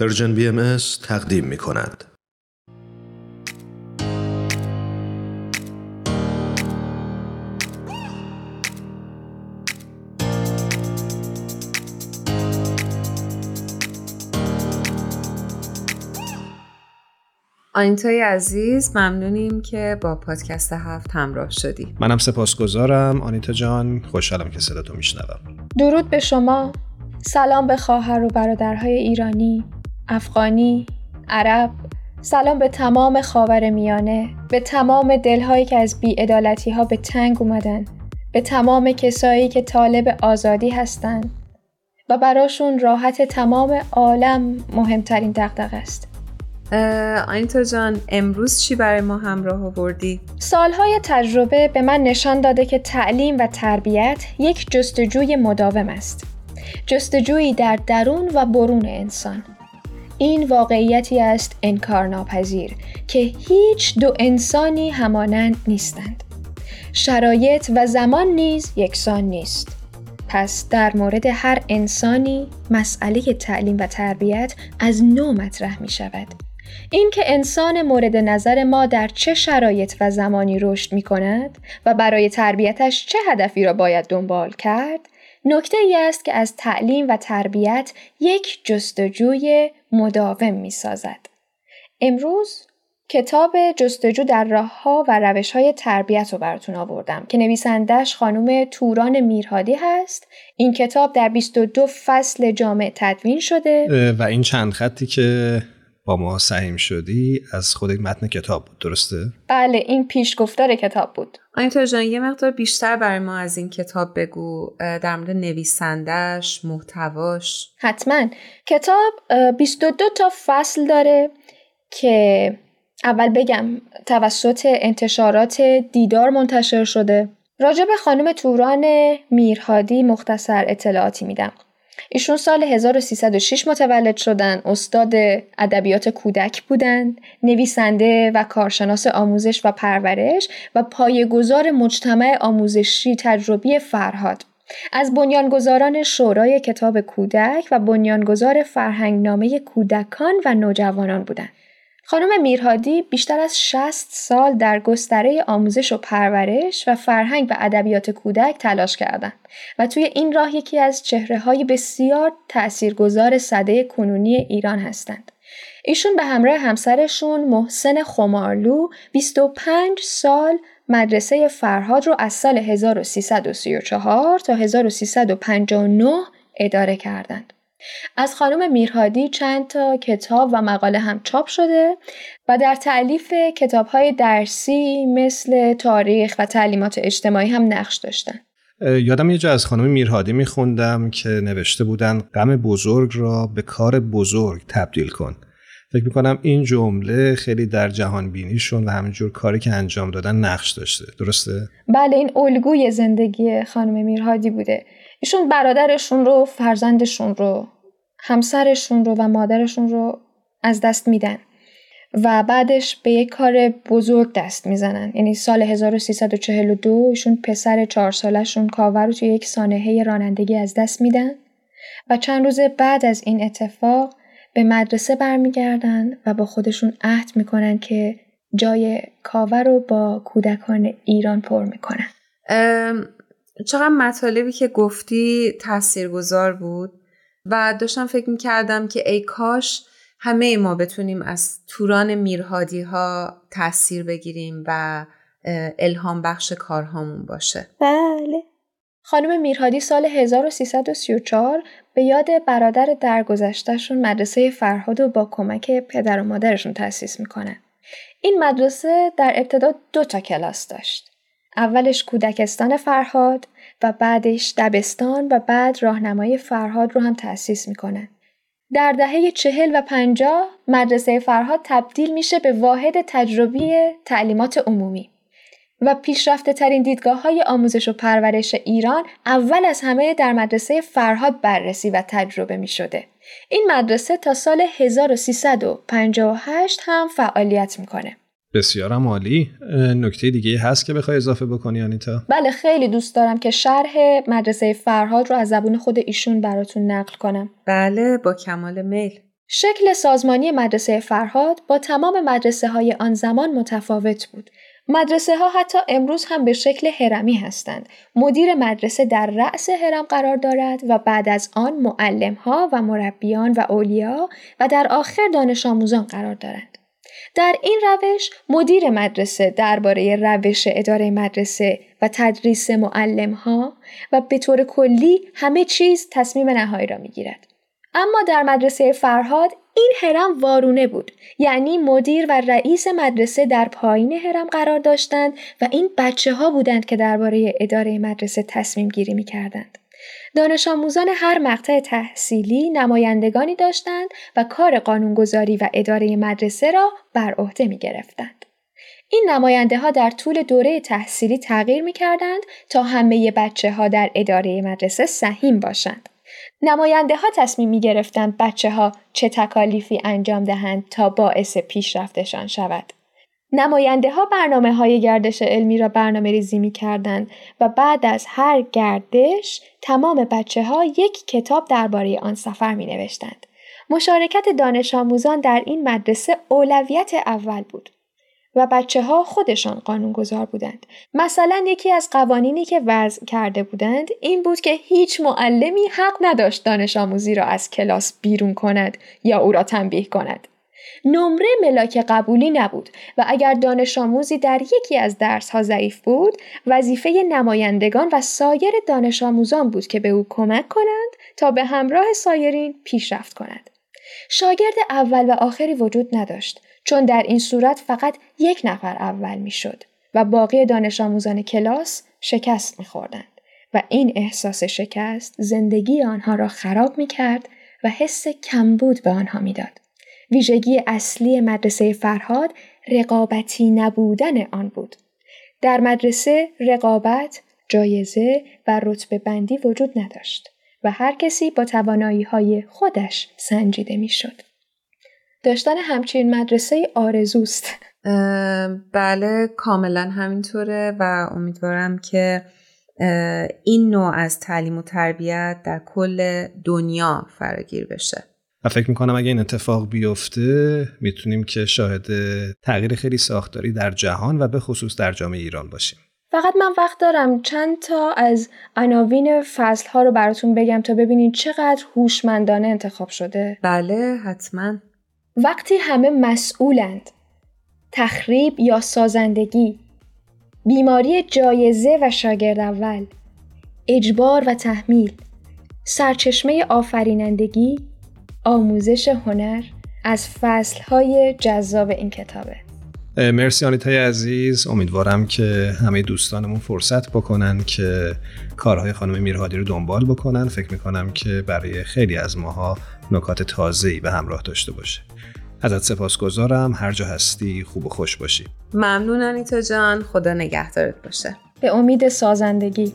Persian BM تقدیم می کند. آنیتای عزیز ممنونیم که با پادکست هفت همراه شدی. منم سپاسگزارم. آنیتا جان خوشحالم که صداتو میشنوم. درود به شما. سلام به خواهر و برادرهای ایرانی. افغانی عرب سلام به تمام خاور میانه به تمام دلهایی که از بیعدالتی ها به تنگ اومدن به تمام کسایی که طالب آزادی هستند و براشون راحت تمام عالم مهمترین دقدقه است آینتا جان امروز چی برای ما همراه آوردی؟ سالهای تجربه به من نشان داده که تعلیم و تربیت یک جستجوی مداوم است. جستجویی در درون و برون انسان. این واقعیتی است انکار ناپذیر که هیچ دو انسانی همانند نیستند. شرایط و زمان نیز یکسان نیست. پس در مورد هر انسانی مسئله تعلیم و تربیت از نو مطرح می شود. اینکه انسان مورد نظر ما در چه شرایط و زمانی رشد می کند و برای تربیتش چه هدفی را باید دنبال کرد نکته ای است که از تعلیم و تربیت یک جستجوی مداوم می سازد. امروز کتاب جستجو در راه ها و روش های تربیت رو براتون آوردم که نویسندش خانم توران میرهادی هست. این کتاب در 22 فصل جامع تدوین شده و این چند خطی که با ما سهیم شدی از خود متن کتاب بود درسته؟ بله این پیشگفتار کتاب بود. آنیتا جان یه مقدار بیشتر برای ما از این کتاب بگو در مورد نویسندش محتواش. حتما. کتاب 22 تا فصل داره که اول بگم توسط انتشارات دیدار منتشر شده. راجب خانم توران میرهادی مختصر اطلاعاتی میدم. ایشون سال 1306 متولد شدن، استاد ادبیات کودک بودند، نویسنده و کارشناس آموزش و پرورش و پایه‌گذار مجتمع آموزشی تجربی فرهاد. از بنیانگذاران شورای کتاب کودک و بنیانگذار فرهنگنامه کودکان و نوجوانان بودند. خانم میرهادی بیشتر از 60 سال در گستره آموزش و پرورش و فرهنگ و ادبیات کودک تلاش کردند و توی این راه یکی از چهره های بسیار تاثیرگذار صده کنونی ایران هستند. ایشون به همراه همسرشون محسن خمارلو 25 سال مدرسه فرهاد رو از سال 1334 تا 1359 اداره کردند. از خانم میرهادی چند تا کتاب و مقاله هم چاپ شده و در تعلیف کتاب های درسی مثل تاریخ و تعلیمات اجتماعی هم نقش داشتن. یادم یه جا از خانم میرهادی میخوندم که نوشته بودن غم بزرگ را به کار بزرگ تبدیل کن. فکر می‌کنم این جمله خیلی در جهان بینیشون و همینجور کاری که انجام دادن نقش داشته درسته؟ بله این الگوی زندگی خانم میرهادی بوده ایشون برادرشون رو فرزندشون رو همسرشون رو و مادرشون رو از دست میدن و بعدش به یک کار بزرگ دست می‌زنن. یعنی سال 1342 ایشون پسر چهار سالشون کاور رو توی یک سانحه رانندگی از دست میدن و چند روز بعد از این اتفاق به مدرسه برمیگردن و با خودشون عهد می‌کنن که جای کاور رو با کودکان ایران پر می‌کنن. چقدر مطالبی که گفتی تاثیرگذار بود و داشتم فکر می‌کردم که ای کاش همه ما بتونیم از توران میرهادی ها تاثیر بگیریم و الهام بخش کارهامون باشه بله خانم میرهادی سال 1334 به یاد برادر درگذشتهشون مدرسه فرهاد و با کمک پدر و مادرشون تأسیس می‌کنه. این مدرسه در ابتدا دو تا کلاس داشت. اولش کودکستان فرهاد و بعدش دبستان و بعد راهنمای فرهاد رو هم تأسیس می‌کنه. در دهه چهل و پنجاه مدرسه فرهاد تبدیل میشه به واحد تجربی تعلیمات عمومی و پیشرفته ترین دیدگاه های آموزش و پرورش ایران اول از همه در مدرسه فرهاد بررسی و تجربه می شده. این مدرسه تا سال 1358 هم فعالیت می‌کنه. بسیارم عالی نکته دیگه هست که بخوای اضافه بکنی آنیتا بله خیلی دوست دارم که شرح مدرسه فرهاد رو از زبون خود ایشون براتون نقل کنم بله با کمال میل شکل سازمانی مدرسه فرهاد با تمام مدرسه های آن زمان متفاوت بود. مدرسه ها حتی امروز هم به شکل هرمی هستند. مدیر مدرسه در رأس هرم قرار دارد و بعد از آن معلم ها و مربیان و اولیا و در آخر دانش آموزان قرار دارند. در این روش مدیر مدرسه درباره روش اداره مدرسه و تدریس معلم ها و به طور کلی همه چیز تصمیم نهایی را می گیرد. اما در مدرسه فرهاد این هرم وارونه بود یعنی مدیر و رئیس مدرسه در پایین هرم قرار داشتند و این بچه ها بودند که درباره اداره مدرسه تصمیم گیری می کردند. دانش آموزان هر مقطع تحصیلی نمایندگانی داشتند و کار قانونگذاری و اداره مدرسه را بر عهده می گرفتند. این نماینده ها در طول دوره تحصیلی تغییر می کردند تا همه بچه ها در اداره مدرسه سهیم باشند. نماینده ها تصمیم می گرفتند بچه ها چه تکالیفی انجام دهند تا باعث پیشرفتشان شود. نماینده ها برنامه های گردش علمی را برنامه ریزی می کردند و بعد از هر گردش تمام بچه ها یک کتاب درباره آن سفر می نوشتند. مشارکت دانش آموزان در این مدرسه اولویت اول بود. و بچه ها خودشان قانونگذار بودند. مثلا یکی از قوانینی که وضع کرده بودند این بود که هیچ معلمی حق نداشت دانش آموزی را از کلاس بیرون کند یا او را تنبیه کند. نمره ملاک قبولی نبود و اگر دانش آموزی در یکی از درس ها ضعیف بود وظیفه نمایندگان و سایر دانش آموزان بود که به او کمک کنند تا به همراه سایرین پیشرفت کند. شاگرد اول و آخری وجود نداشت چون در این صورت فقط یک نفر اول می‌شد و باقی دانش آموزان کلاس شکست میخوردند و این احساس شکست زندگی آنها را خراب می کرد و حس کمبود به آنها می‌داد. ویژگی اصلی مدرسه فرهاد رقابتی نبودن آن بود. در مدرسه رقابت، جایزه و رتبه بندی وجود نداشت و هر کسی با توانایی های خودش سنجیده می‌شد. داشتن همچین مدرسه آرزوست بله کاملا همینطوره و امیدوارم که این نوع از تعلیم و تربیت در کل دنیا فراگیر بشه و فکر می‌کنم اگه این اتفاق بیفته می‌تونیم که شاهد تغییر خیلی ساختاری در جهان و به خصوص در جامعه ایران باشیم. فقط من وقت دارم چند تا از عناوین فصل ها رو براتون بگم تا ببینید چقدر هوشمندانه انتخاب شده. بله حتما. وقتی همه مسئولند تخریب یا سازندگی بیماری جایزه و شاگرد اول اجبار و تحمیل سرچشمه آفرینندگی آموزش هنر از فصلهای جذاب این کتابه. مرسی آنیتای عزیز. امیدوارم که همه دوستانمون فرصت بکنن که کارهای خانم میرهادی رو دنبال بکنن. فکر می‌کنم که برای خیلی از ماها نکات تازه‌ای به همراه داشته باشه. ازت سپاسگزارم. هر جا هستی خوب و خوش باشی. ممنون آنیتا جان. خدا نگهدارت باشه. به امید سازندگی.